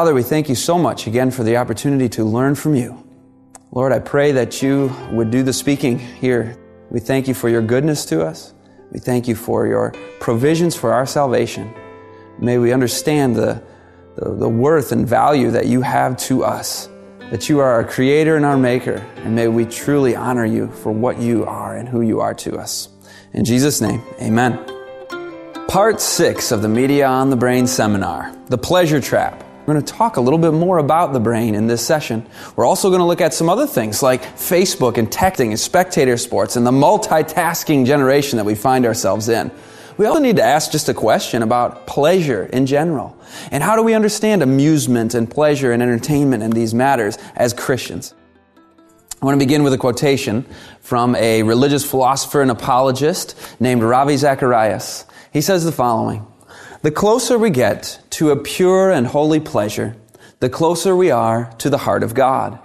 Father, we thank you so much again for the opportunity to learn from you. Lord, I pray that you would do the speaking here. We thank you for your goodness to us. We thank you for your provisions for our salvation. May we understand the, the, the, worth and value that you have to us, that you are our creator and our maker, and may we truly honor you for what you are and who you are to us. In Jesus' name, amen. Part six of the Media on the Brain seminar, The Pleasure Trap. We're going to talk a little bit more about the brain in this session. We're also going to look at some other things like Facebook and texting and spectator sports and the multitasking generation that we find ourselves in. We also need to ask just a question about pleasure in general. And how do we understand amusement and pleasure and entertainment in these matters as Christians? I want to begin with a quotation from a religious philosopher and apologist named Ravi Zacharias. He says the following the closer we get to a pure and holy pleasure, the closer we are to the heart of God.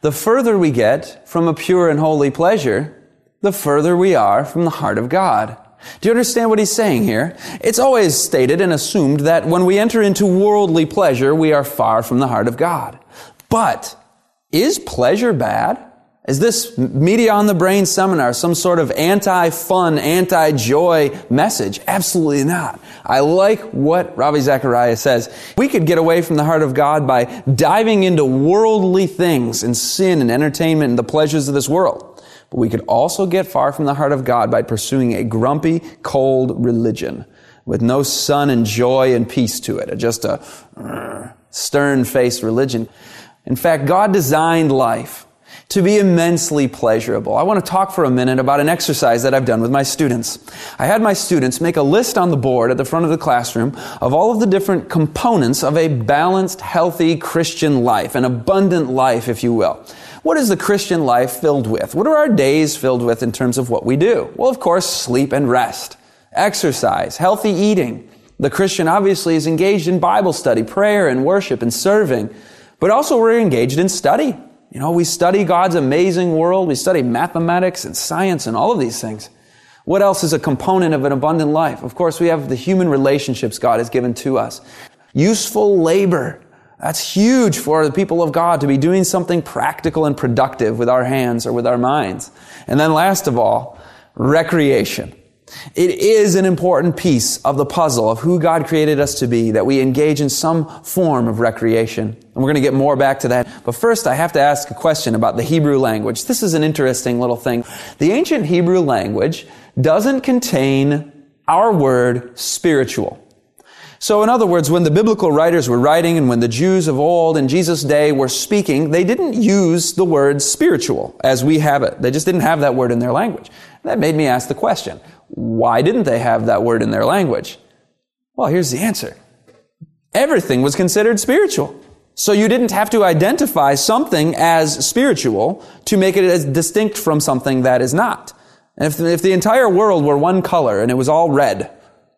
The further we get from a pure and holy pleasure, the further we are from the heart of God. Do you understand what he's saying here? It's always stated and assumed that when we enter into worldly pleasure, we are far from the heart of God. But is pleasure bad? Is this Media on the Brain seminar some sort of anti-fun, anti-joy message? Absolutely not. I like what Ravi Zacharias says. We could get away from the heart of God by diving into worldly things and sin and entertainment and the pleasures of this world. But we could also get far from the heart of God by pursuing a grumpy, cold religion with no sun and joy and peace to it. Just a uh, stern-faced religion. In fact, God designed life to be immensely pleasurable. I want to talk for a minute about an exercise that I've done with my students. I had my students make a list on the board at the front of the classroom of all of the different components of a balanced, healthy Christian life, an abundant life, if you will. What is the Christian life filled with? What are our days filled with in terms of what we do? Well, of course, sleep and rest, exercise, healthy eating. The Christian obviously is engaged in Bible study, prayer and worship and serving, but also we're engaged in study. You know, we study God's amazing world. We study mathematics and science and all of these things. What else is a component of an abundant life? Of course, we have the human relationships God has given to us. Useful labor. That's huge for the people of God to be doing something practical and productive with our hands or with our minds. And then last of all, recreation. It is an important piece of the puzzle of who God created us to be that we engage in some form of recreation. And we're going to get more back to that. But first, I have to ask a question about the Hebrew language. This is an interesting little thing. The ancient Hebrew language doesn't contain our word spiritual. So, in other words, when the biblical writers were writing and when the Jews of old in Jesus' day were speaking, they didn't use the word spiritual as we have it. They just didn't have that word in their language. That made me ask the question why didn't they have that word in their language? Well, here's the answer. Everything was considered spiritual. So you didn't have to identify something as spiritual to make it as distinct from something that is not. And if if the entire world were one color and it was all red,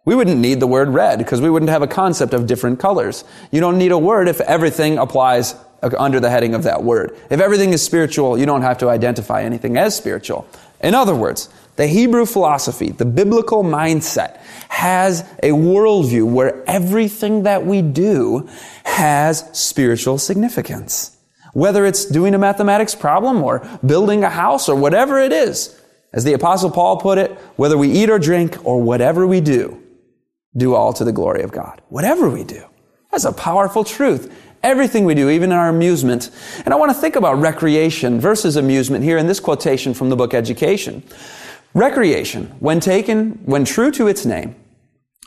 we wouldn't need the word red because we wouldn't have a concept of different colors. You don't need a word if everything applies uh, under the heading of that word. If everything is spiritual, you don't have to identify anything as spiritual. In other words, the Hebrew philosophy, the biblical mindset, has a worldview where everything that we do has spiritual significance. Whether it's doing a mathematics problem or building a house or whatever it is. As the apostle Paul put it, whether we eat or drink or whatever we do, do all to the glory of God. Whatever we do. That's a powerful truth. Everything we do, even in our amusement. And I want to think about recreation versus amusement here in this quotation from the book Education. Recreation, when taken, when true to its name,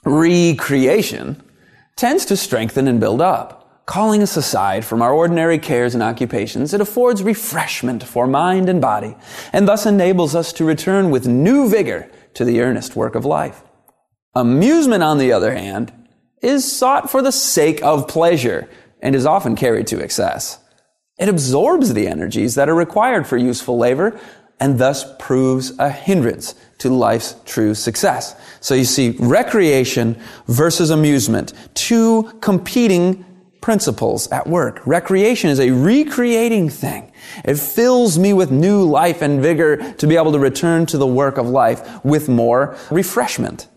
recreation, tends to strengthen and build up. Calling us aside from our ordinary cares and occupations, it affords refreshment for mind and body, and thus enables us to return with new vigor to the earnest work of life. Amusement, on the other hand, is sought for the sake of pleasure and is often carried to excess. It absorbs the energies that are required for useful labor and thus proves a hindrance to life's true success. So you see recreation versus amusement, two competing principles at work. Recreation is a recreating thing. It fills me with new life and vigor to be able to return to the work of life with more refreshment.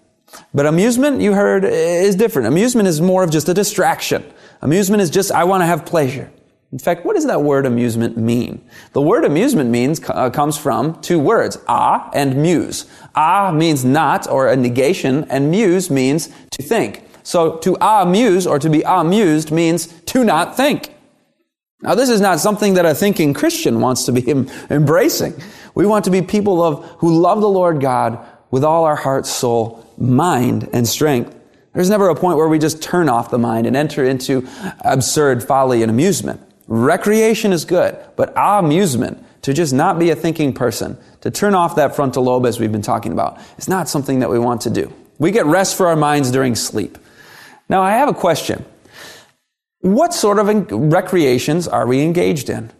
But amusement, you heard, is different. Amusement is more of just a distraction. Amusement is just, I want to have pleasure. In fact, what does that word amusement mean? The word amusement means, uh, comes from two words, ah and muse. Ah means not or a negation, and muse means to think. So to amuse or to be amused means to not think. Now this is not something that a thinking Christian wants to be em- embracing. We want to be people of, who love the Lord God with all our heart, soul, mind, and strength. There's never a point where we just turn off the mind and enter into absurd folly and amusement. Recreation is good, but amusement, to just not be a thinking person, to turn off that frontal lobe as we've been talking about, is not something that we want to do. We get rest for our minds during sleep. Now, I have a question. What sort of recreations are we engaged in?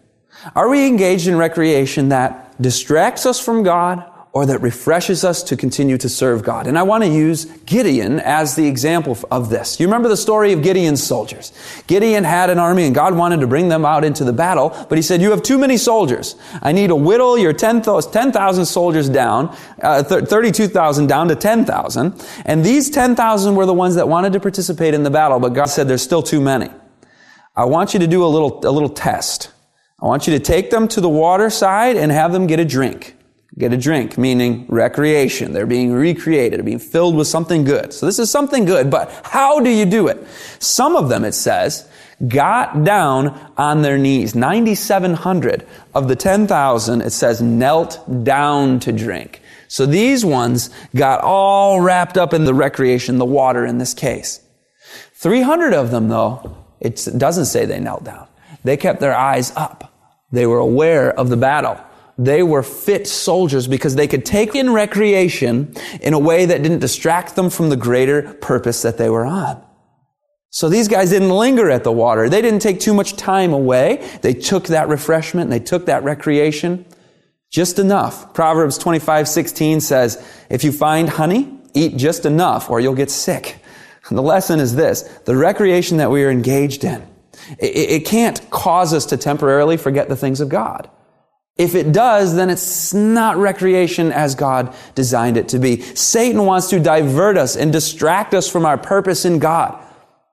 Are we engaged in recreation that distracts us from God or that refreshes us to continue to serve God. And I want to use Gideon as the example of this. You remember the story of Gideon's soldiers. Gideon had an army and God wanted to bring them out into the battle, but he said, you have too many soldiers. I need to whittle your 10,000 soldiers down, uh, 32,000 down to 10,000. And these 10,000 were the ones that wanted to participate in the battle, but God said, there's still too many. I want you to do a little, a little test. I want you to take them to the water side and have them get a drink get a drink, meaning recreation. They're being recreated, being filled with something good. So this is something good, but how do you do it? Some of them, it says, got down on their knees. 9,700 of the 10,000, it says, knelt down to drink. So these ones got all wrapped up in the recreation, the water in this case. 300 of them, though, it doesn't say they knelt down. They kept their eyes up. They were aware of the battle they were fit soldiers because they could take in recreation in a way that didn't distract them from the greater purpose that they were on. So these guys didn't linger at the water. They didn't take too much time away. They took that refreshment and they took that recreation just enough. Proverbs 25, 16 says, if you find honey, eat just enough or you'll get sick. And the lesson is this, the recreation that we are engaged in, it, it can't cause us to temporarily forget the things of God. If it does, then it's not recreation as God designed it to be. Satan wants to divert us and distract us from our purpose in God.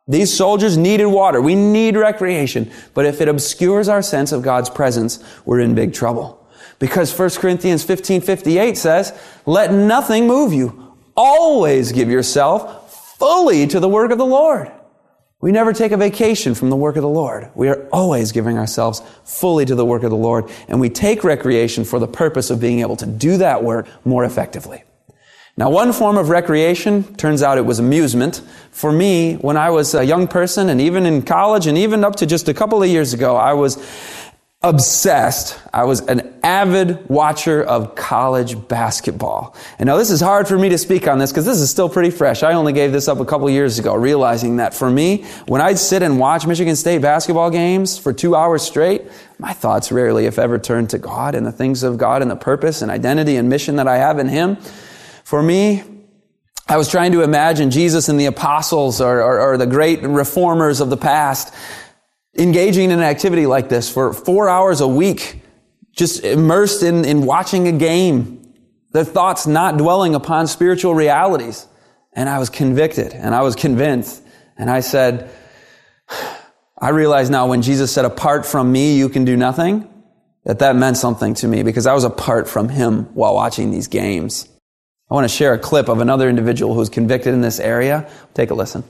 These soldiers needed water. We need recreation. But if it obscures our sense of God's presence, we're in big trouble. Because 1 Corinthians 15, 58 says, let nothing move you. Always give yourself fully to the work of the Lord. We never take a vacation from the work of the Lord. We are always giving ourselves fully to the work of the Lord, and we take recreation for the purpose of being able to do that work more effectively. Now, one form of recreation, turns out it was amusement. For me, when I was a young person, and even in college, and even up to just a couple of years ago, I was obsessed. I was an avid watcher of college basketball. And now this is hard for me to speak on this because this is still pretty fresh. I only gave this up a couple years ago, realizing that for me, when I'd sit and watch Michigan State basketball games for two hours straight, my thoughts rarely, if ever, turned to God and the things of God and the purpose and identity and mission that I have in Him. For me, I was trying to imagine Jesus and the apostles or, or, or the great reformers of the past engaging in an activity like this for four hours a week, just immersed in, in watching a game, their thoughts not dwelling upon spiritual realities. And I was convicted and I was convinced. And I said, I realize now when Jesus said, apart from me, you can do nothing, that that meant something to me because I was apart from him while watching these games. I want to share a clip of another individual who's convicted in this area. Take a listen.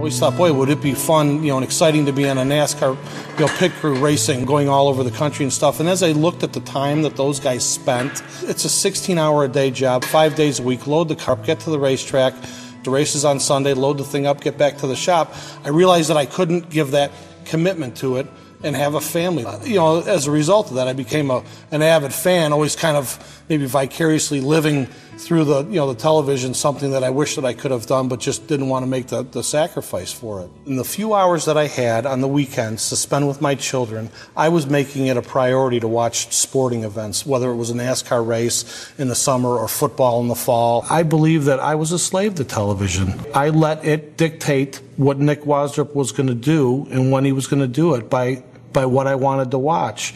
Always thought, boy, would it be fun, you know, and exciting to be on a NASCAR, you know, pit crew racing, going all over the country and stuff. And as I looked at the time that those guys spent, it's a 16-hour a day job, five days a week. Load the car, get to the racetrack. The race is on Sunday. Load the thing up, get back to the shop. I realized that I couldn't give that commitment to it and have a family. You know, as a result of that, I became a, an avid fan, always kind of maybe vicariously living through the you know the television something that I wish that I could have done, but just didn't want to make the, the sacrifice for it. In the few hours that I had on the weekends to spend with my children, I was making it a priority to watch sporting events, whether it was a NASCAR race in the summer or football in the fall. I believe that I was a slave to television. I let it dictate what Nick Wasdrup was going to do and when he was going to do it by by what I wanted to watch.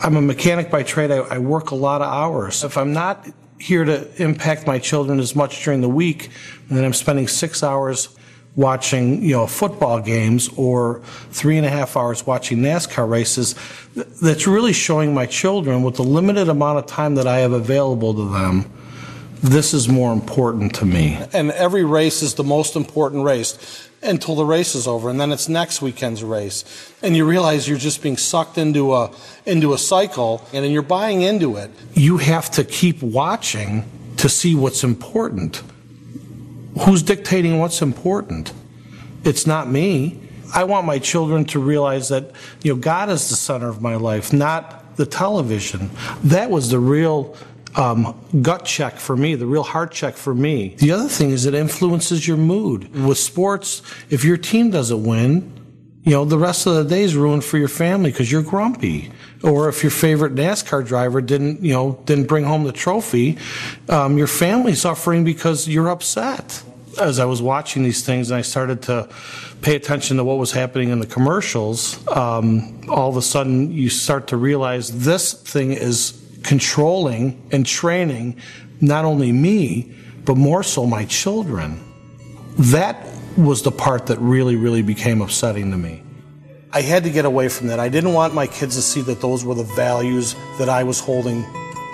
I'm a mechanic by trade. I, I, work a lot of hours. If I'm not here to impact my children as much during the week, then I'm spending six hours watching, you know, football games or three and a half hours watching NASCAR races. That's really showing my children with the limited amount of time that I have available to them. This is more important to me. And every race is the most important race until the race is over and then it's next weekend's race and you realize you're just being sucked into a into a cycle and then you're buying into it. You have to keep watching to see what's important. Who's dictating what's important? It's not me. I want my children to realize that you know god is the center of my life not the television. That was the real um, gut check for me, the real heart check for me. The other thing is it influences your mood. With sports, if your team doesn't win, you know, the rest of the day is ruined for your family because you're grumpy. Or if your favorite NASCAR driver didn't, you know, didn't bring home the trophy, um, your family's suffering because you're upset. As I was watching these things and I started to pay attention to what was happening in the commercials, um, all of a sudden you start to realize this thing is controlling and training not only me, but more so my children. That was the part that really, really became upsetting to me. I had to get away from that. I didn't want my kids to see that those were the values that I was holding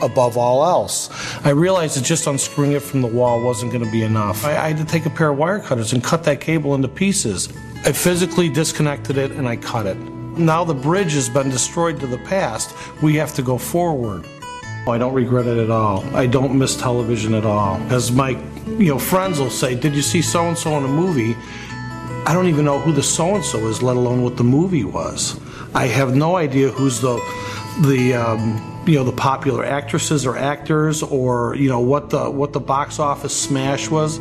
above all else. I realized that just unscrewing it from the wall wasn't going to be enough. I, I, had to take a pair of wire cutters and cut that cable into pieces. I physically disconnected it and I cut it. Now the bridge has been destroyed to the past. We have to go forward. I don't regret it at all. I don't miss television at all. As my you know friends will say, "Did you see so and so in a movie?" I don't even know who the so and so is, let alone what the movie was. I have no idea who's the the um, you know the popular actresses or actors or you know what the what the box office smash was.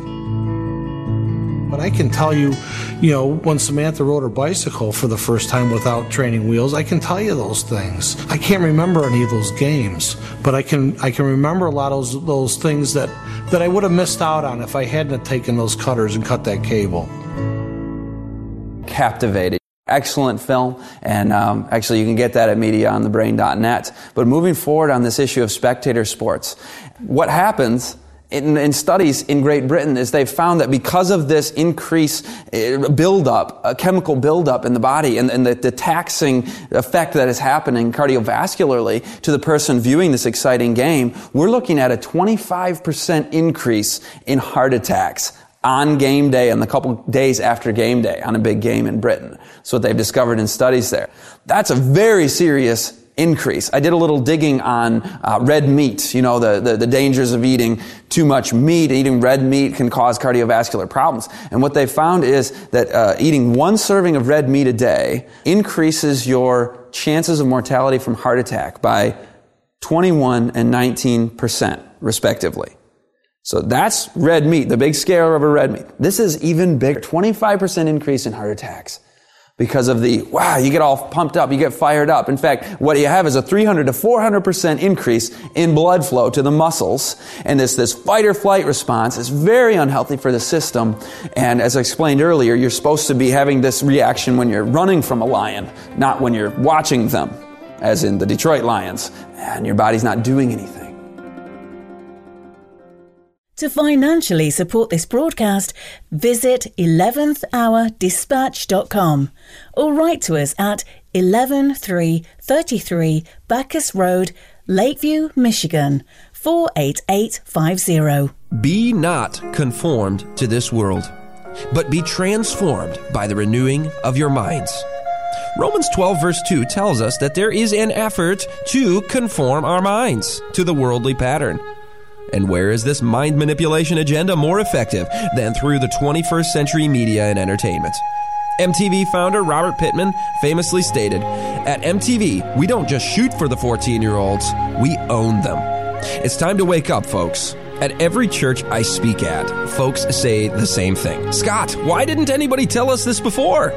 But I can tell you, you know, when Samantha rode her bicycle for the first time without training wheels, I can tell you those things. I can't remember any of those games, but I can I can remember a lot of those, those things that, that I would have missed out on if I hadn't taken those cutters and cut that cable. Captivated. Excellent film, and um, actually, you can get that at mediaonthebrain.net. But moving forward on this issue of spectator sports, what in, in, studies in Great Britain is they've found that because of this increase, uh, buildup, a chemical buildup in the body and, and the, the, taxing effect that is happening cardiovascularly to the person viewing this exciting game, we're looking at a 25% increase in heart attacks on game day and the couple days after game day on a big game in Britain. That's what they've discovered in studies there. That's a very serious increase. I did a little digging on uh, red meat, you know, the, the, the, dangers of eating too much meat. Eating red meat can cause cardiovascular problems. And what they found is that uh, eating one serving of red meat a day increases your chances of mortality from heart attack by 21 and 19% respectively. So that's red meat, the big scale of a red meat. This is even bigger, 25% increase in heart attacks because of the, wow, you get all pumped up, you get fired up. In fact, what you have is a 300 to 400% increase in blood flow to the muscles. And this, this fight or flight response is very unhealthy for the system. And as I explained earlier, you're supposed to be having this reaction when you're running from a lion, not when you're watching them, as in the Detroit Lions, and your body's not doing anything. To financially support this broadcast, visit 11thhourdispatch.com or write to us at 11333 Bacchus Road, Lakeview, Michigan 48850. Be not conformed to this world, but be transformed by the renewing of your minds. Romans 12, verse 2 tells us that there is an effort to conform our minds to the worldly pattern. And where is this mind manipulation agenda more effective than through the 21st century media and entertainment? MTV founder Robert Pittman famously stated At MTV, we don't just shoot for the 14 year olds, we own them. It's time to wake up, folks. At every church I speak at, folks say the same thing. Scott, why didn't anybody tell us this before?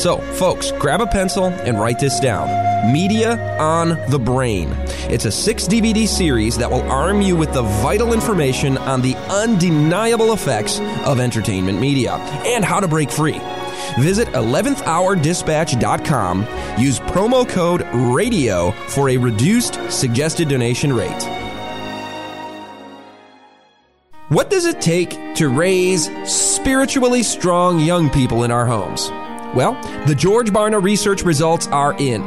So, folks, grab a pencil and write this down. Media on the Brain. It's a six DVD series that will arm you with the vital information on the undeniable effects of entertainment media and how to break free. Visit 11thhourdispatch.com. Use promo code RADIO for a reduced suggested donation rate. What does it take to raise spiritually strong young people in our homes? Well, the George Barna research results are in.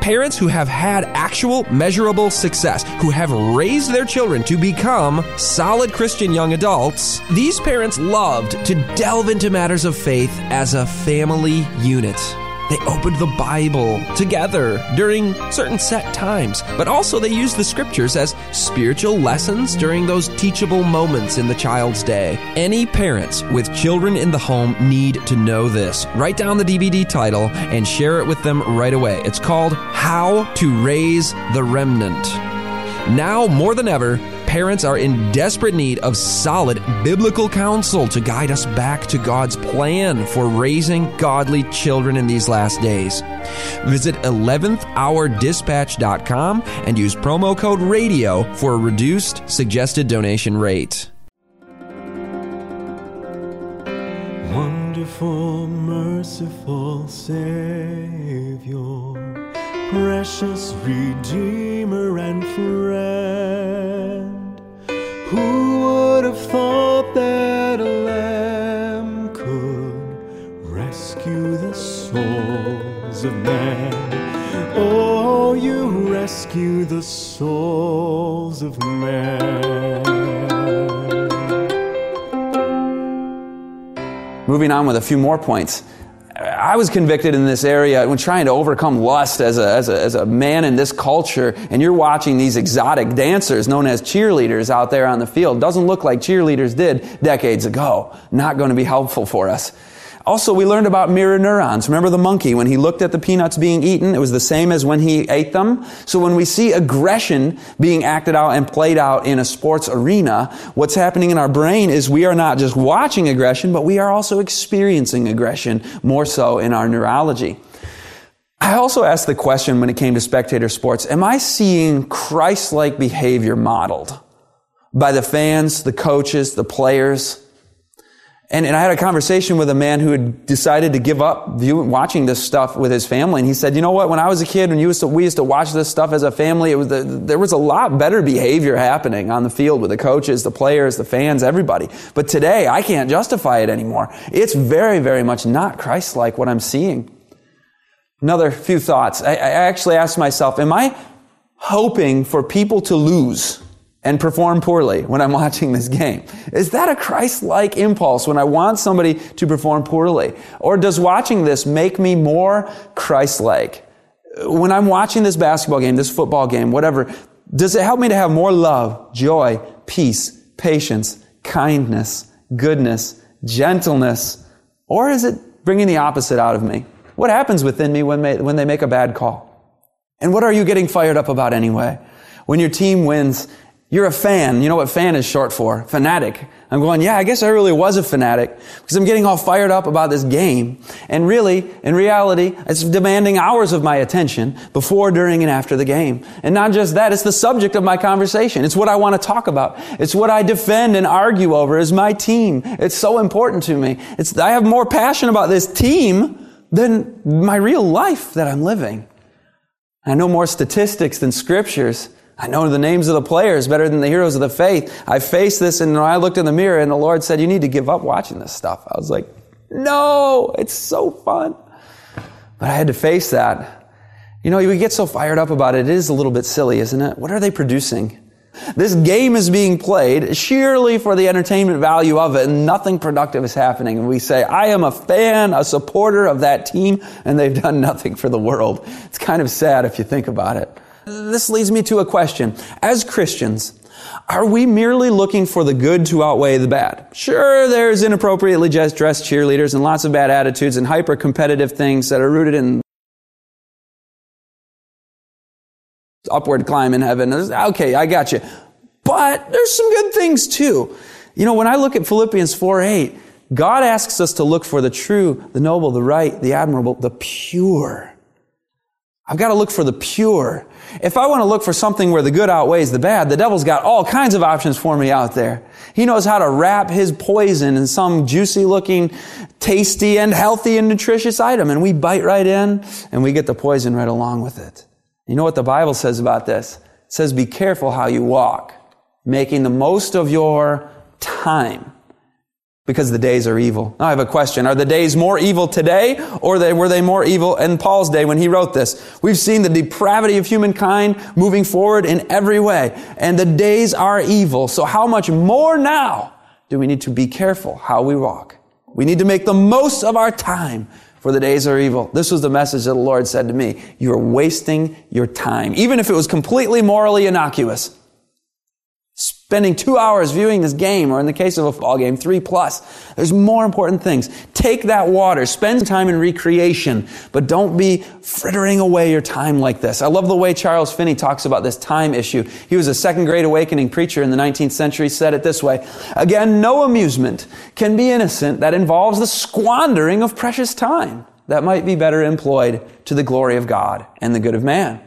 Parents who have had actual measurable success, who have raised their children to become solid Christian young adults, these parents loved to delve into matters of faith as a family unit. They opened the Bible together during certain set times, but also they used the scriptures as spiritual lessons during those teachable moments in the child's day. Any parents with children in the home need to know this. Write down the DVD title and share it with them right away. It's called How to Raise the Remnant. Now more than ever, parents are in desperate need of solid biblical counsel to guide us back to God's plan for raising godly children in these last days. Visit 11thhourdispatch.com and use promo code RADIO for a reduced suggested donation rate. Wonderful, merciful Savior, precious Redeemer and friend. Who would have thought that a lamb could rescue the souls of men? Oh, you rescue the souls of men. Moving on with a few more points. I was convicted in this area when trying to overcome lust as a, as, a, as a man in this culture, and you're watching these exotic dancers known as cheerleaders out there on the field. Doesn't look like cheerleaders did decades ago. Not going to be helpful for us. Also, we learned about mirror neurons. Remember the monkey, when he looked at the peanuts being eaten, it was the same as when he ate them. So when we see aggression being acted out and played out in a sports arena, what's happening in our brain is we are not just watching aggression, but we are also experiencing aggression, more so in our neurology. I also asked the question when it came to spectator sports, am I seeing Christ-like behavior modeled by the fans, the coaches, the players? And, and I had a conversation with a man who had decided to give up viewing, watching this stuff with his family. And he said, you know what? When I was a kid, when used to, we used to watch this stuff as a family, it was the, there was a lot better behavior happening on the field with the coaches, the players, the fans, everybody. But today, I can't justify it anymore. It's very, very much not Christ-like what I'm seeing. Another few thoughts. I, I actually asked myself, am I hoping for people to lose? And perform poorly when I'm watching this game? Is that a Christ-like impulse when I want somebody to perform poorly? Or does watching this make me more Christ-like? When I'm watching this basketball game, this football game, whatever, does it help me to have more love, joy, peace, patience, kindness, goodness, gentleness? Or is it bringing the opposite out of me? What happens within me when, when they make a bad call? And what are you getting fired up about anyway? When your team wins you're a fan. You know what fan is short for? Fanatic. I'm going, yeah, I guess I really was a fanatic because I'm getting all fired up about this game. And really, in reality, it's demanding hours of my attention before, during, and after the game. And not just that, it's the subject of my conversation. It's what I want to talk about. It's what I defend and argue over is my team. It's so important to me. It's, I have more passion about this team than my real life that I'm living. I know more statistics than scriptures. I know the names of the players better than the heroes of the faith. I faced this and I looked in the mirror and the Lord said, you need to give up watching this stuff. I was like, no, it's so fun. But I had to face that. You know, we get so fired up about it. It is a little bit silly, isn't it? What are they producing? This game is being played sheerly for the entertainment value of it and nothing productive is happening. And we say, I am a fan, a supporter of that team, and they've done nothing for the world. It's kind of sad if you think about it. This leads me to a question. As Christians, Are we merely looking for the good to outweigh the bad? Sure, there's inappropriately dressed cheerleaders and lots of bad attitudes and hyper competitive things that are rooted in upward climb in heaven. Okay, I got you. But there's some good things too. You know, when I look at Philippians 4 8, God asks us to look for the true, the noble, the right, the admirable, the pure. I've got to look for the pure. If I want to look for something where the good outweighs the bad, the devil's got all kinds of options for me out there. He knows how to wrap his poison in some juicy looking, tasty and healthy and nutritious item. And we bite right in and we get the poison right along with it. You know what the Bible says about this? It says, be careful how you walk, making the most of your time because the days are evil. Now I have a question. Are the days more evil today or were they more evil in Paul's day when he wrote this? We've seen the depravity of humankind moving forward in every way and the days are evil. So how much more now do we need to be careful how we walk? We need to make the most of our time for the days are evil. This was the message that the Lord said to me. You are wasting your time. Even if it was completely morally innocuous spending two hours viewing this game, or in the case of a football game, three plus. There's more important things. Take that water, spend time in recreation, but don't be frittering away your time like this. I love the way Charles Finney talks about this time issue. He was a second Great Awakening preacher in the 19th century, said it this way. Again, no amusement can be innocent that involves the squandering of precious time that might be better employed to the glory of God and the good of man.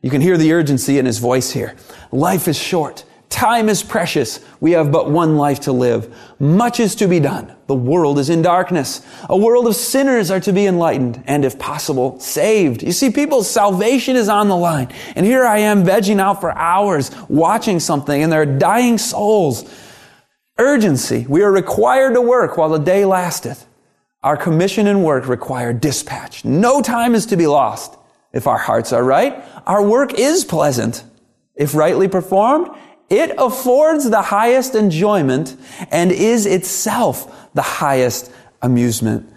You can hear the urgency in his voice here. Life is short. Time is precious. We have but one life to live. Much is to be done. The world is in darkness. A world of sinners are to be enlightened and, if possible, saved. You see, people's salvation is on the line. And here I am vegging out for hours watching something and there are dying souls. Urgency. We are required to work while the day lasteth. Our commission and work require dispatch. No time is to be lost. If our hearts are right, our work is pleasant. If rightly performed, it affords the highest enjoyment and is itself the highest amusement.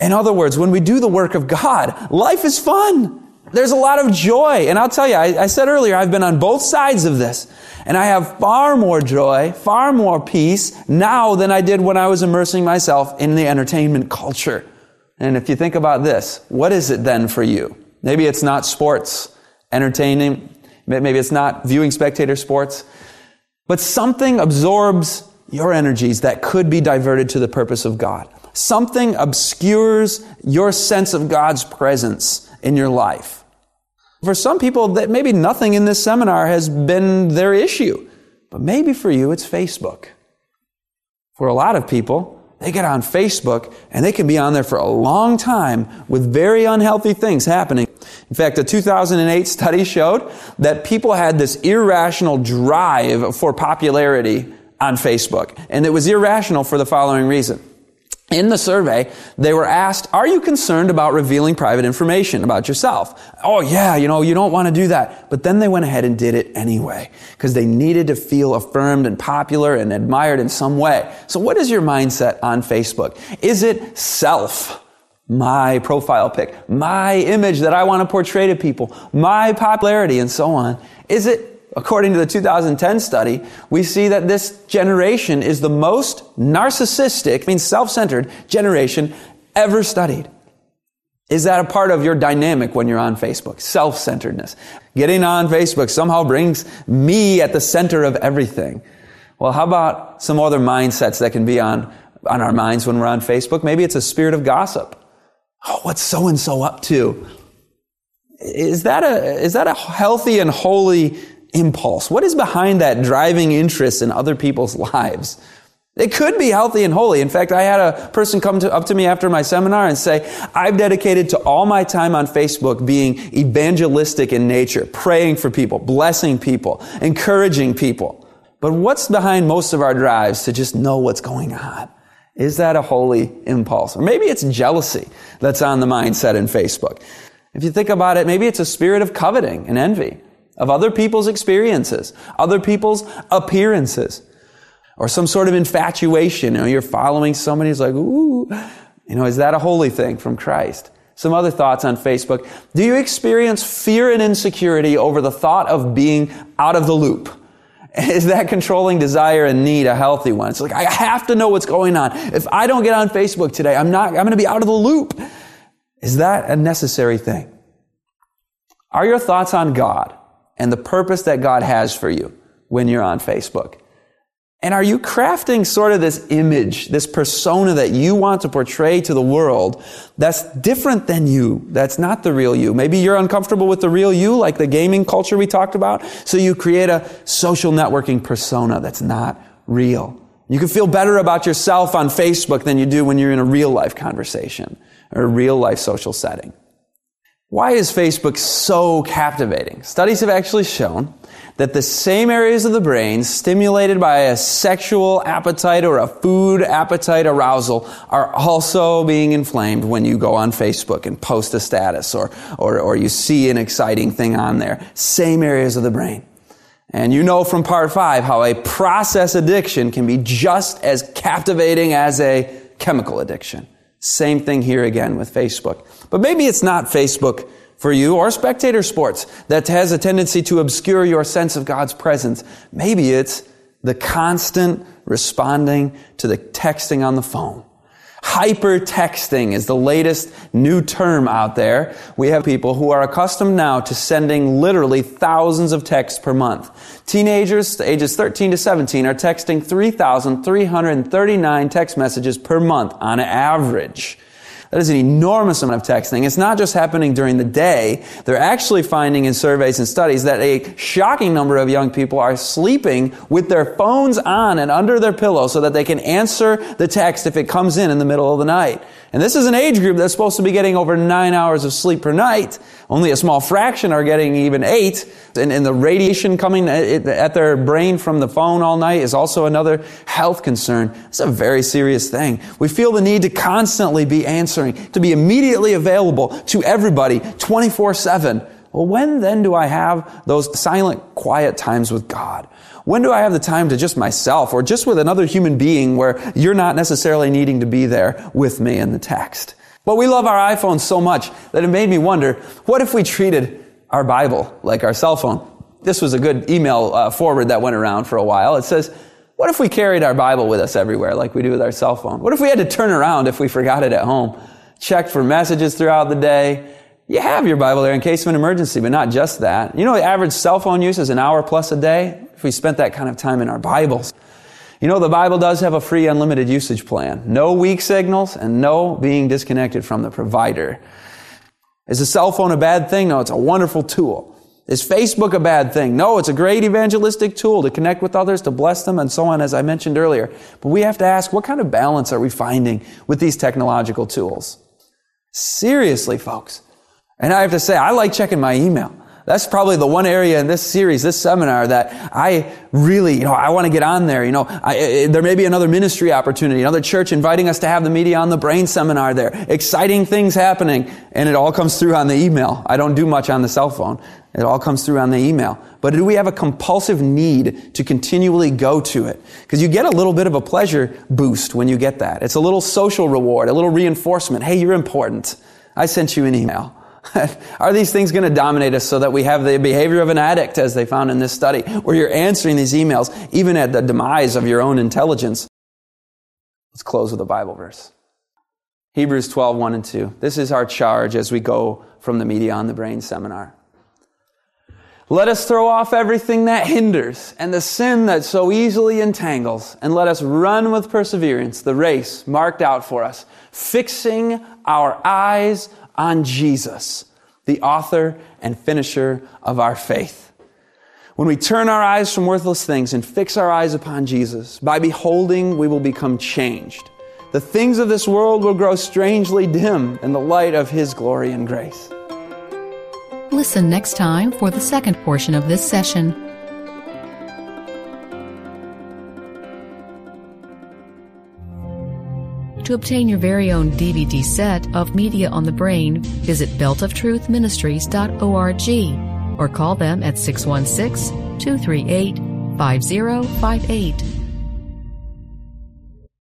In other words, when we do the work of God, life is fun. There's a lot of joy. And I'll tell you, I, I, said earlier, I've been on both sides of this. And I have far more joy, far more peace now than I did when I was immersing myself in the entertainment culture. And if you think about this, what is it then for you? Maybe it's not sports, entertaining. Maybe it's not viewing spectator sports. But something absorbs your energies that could be diverted to the purpose of God. Something obscures your sense of God's presence in your life. For some people, that maybe nothing in this seminar has been their issue, but maybe for you, it's Facebook. For a lot of people, they get on Facebook and they can be on there for a long time with very unhealthy things happening. In fact, a 2008 study showed that people had this irrational drive for popularity on Facebook. And it was irrational for the following reason. In the survey, they were asked, are you concerned about revealing private information about yourself? Oh yeah, you know, you don't want to do that. But then they went ahead and did it anyway, because they needed to feel affirmed and popular and admired in some way. So what is your mindset on Facebook? Is it self? My profile pic, my image that I want to portray to people, my popularity, and so on. Is it, according to the 2010 study, we see that this generation is the most narcissistic, means self-centered generation ever studied. Is that a part of your dynamic when you're on Facebook? Self-centeredness. Getting on Facebook somehow brings me at the center of everything. Well, how about some other mindsets that can be on, on our minds when we're on Facebook? Maybe it's a spirit of gossip. Oh, what's so and so up to? Is that a, is that a healthy and holy impulse? What is behind that driving interest in other people's lives? It could be healthy and holy. In fact, I had a person come to, up to me after my seminar and say, I've dedicated to all my time on Facebook being evangelistic in nature, praying for people, blessing people, encouraging people. But what's behind most of our drives to just know what's going on? Is that a holy impulse? Or maybe it's jealousy that's on the mindset in Facebook. If you think about it, maybe it's a spirit of coveting and envy of other people's experiences, other people's appearances, or some sort of infatuation. You know, you're following somebody who's like, ooh, you know, is that a holy thing from Christ? Some other thoughts on Facebook. Do you experience fear and insecurity over the thought of being out of the loop? Is that controlling desire and need a healthy one? It's like, I have to know what's going on. If I don't get on Facebook today, I'm not, I'm going to be out of the loop. Is that a necessary thing? Are your thoughts on God and the purpose that God has for you when you're on Facebook? And are you crafting sort of this image, this persona that you want to portray to the world that's different than you, that's not the real you? Maybe you're uncomfortable with the real you, like the gaming culture we talked about, so you create a social networking persona that's not real. You can feel better about yourself on Facebook than you do when you're in a real life conversation or a real life social setting. Why is Facebook so captivating? Studies have actually shown that the same areas of the brain stimulated by a sexual appetite or a food appetite arousal are also being inflamed when you go on Facebook and post a status or, or, or you see an exciting thing on there. Same areas of the brain. And you know from part five how a process addiction can be just as captivating as a chemical addiction. Same thing here again with Facebook. But maybe it's not Facebook for you or spectator sports that has a tendency to obscure your sense of God's presence. Maybe it's the constant responding to the texting on the phone. Hypertexting is the latest new term out there. We have people who are accustomed now to sending literally thousands of texts per month. Teenagers, ages 13 to 17, are texting 3,339 text messages per month on average. That is an enormous amount of texting. It's not just happening during the day. They're actually finding in surveys and studies that a shocking number of young people are sleeping with their phones on and under their pillow so that they can answer the text if it comes in in the middle of the night. And this is an age group that's supposed to be getting over nine hours of sleep per night. Only a small fraction are getting even eight. And, and the radiation coming at their brain from the phone all night is also another health concern. It's a very serious thing. We feel the need to constantly be answering, to be immediately available to everybody 24 7. Well, when then do I have those silent, quiet times with God? When do I have the time to just myself or just with another human being where you're not necessarily needing to be there with me in the text? But we love our iPhones so much that it made me wonder, what if we treated our Bible like our cell phone? This was a good email uh, forward that went around for a while. It says, what if we carried our Bible with us everywhere like we do with our cell phone? What if we had to turn around if we forgot it at home? Checked for messages throughout the day, you have your Bible there in case of an emergency, but not just that. You know, the average cell phone use is an hour plus a day if we spent that kind of time in our Bibles. You know, the Bible does have a free unlimited usage plan. No weak signals and no being disconnected from the provider. Is a cell phone a bad thing? No, it's a wonderful tool. Is Facebook a bad thing? No, it's a great evangelistic tool to connect with others, to bless them, and so on, as I mentioned earlier. But we have to ask, what kind of balance are we finding with these technological tools? Seriously, folks. And I have to say, I like checking my email. That's probably the one area in this series, this seminar that I really, you know, I want to get on there. You know, I, eh, eh, there may be another ministry opportunity, another church inviting us to have the media on the brain seminar there. Exciting things happening. And it all comes through on the email. I don't do much on the cell phone. It all comes through on the email. But do we have a compulsive need to continually go to it? Because you get a little bit of a pleasure boost when you get that. It's a little social reward, a little reinforcement. Hey, you're important. I sent you an email. Are these things going to dominate us so that we have the behavior of an addict, as they found in this study, where you're answering these emails even at the demise of your own intelligence? Let's close with a Bible verse. Hebrews 12, 1 and 2. This is our charge as we go from the Media on the Brain seminar. Let us throw off everything that hinders and the sin that so easily entangles, and let us run with perseverance the race marked out for us, fixing our eyes on Jesus, the author and finisher of our faith. When we turn our eyes from worthless things and fix our eyes upon Jesus, by beholding, we will become changed. The things of this world will grow strangely dim in the light of His glory and grace. Listen next time for the second portion of this session. To obtain your very own DVD set of Media on the Brain, visit beltoftruthministries.org or call them at 616 238 5058.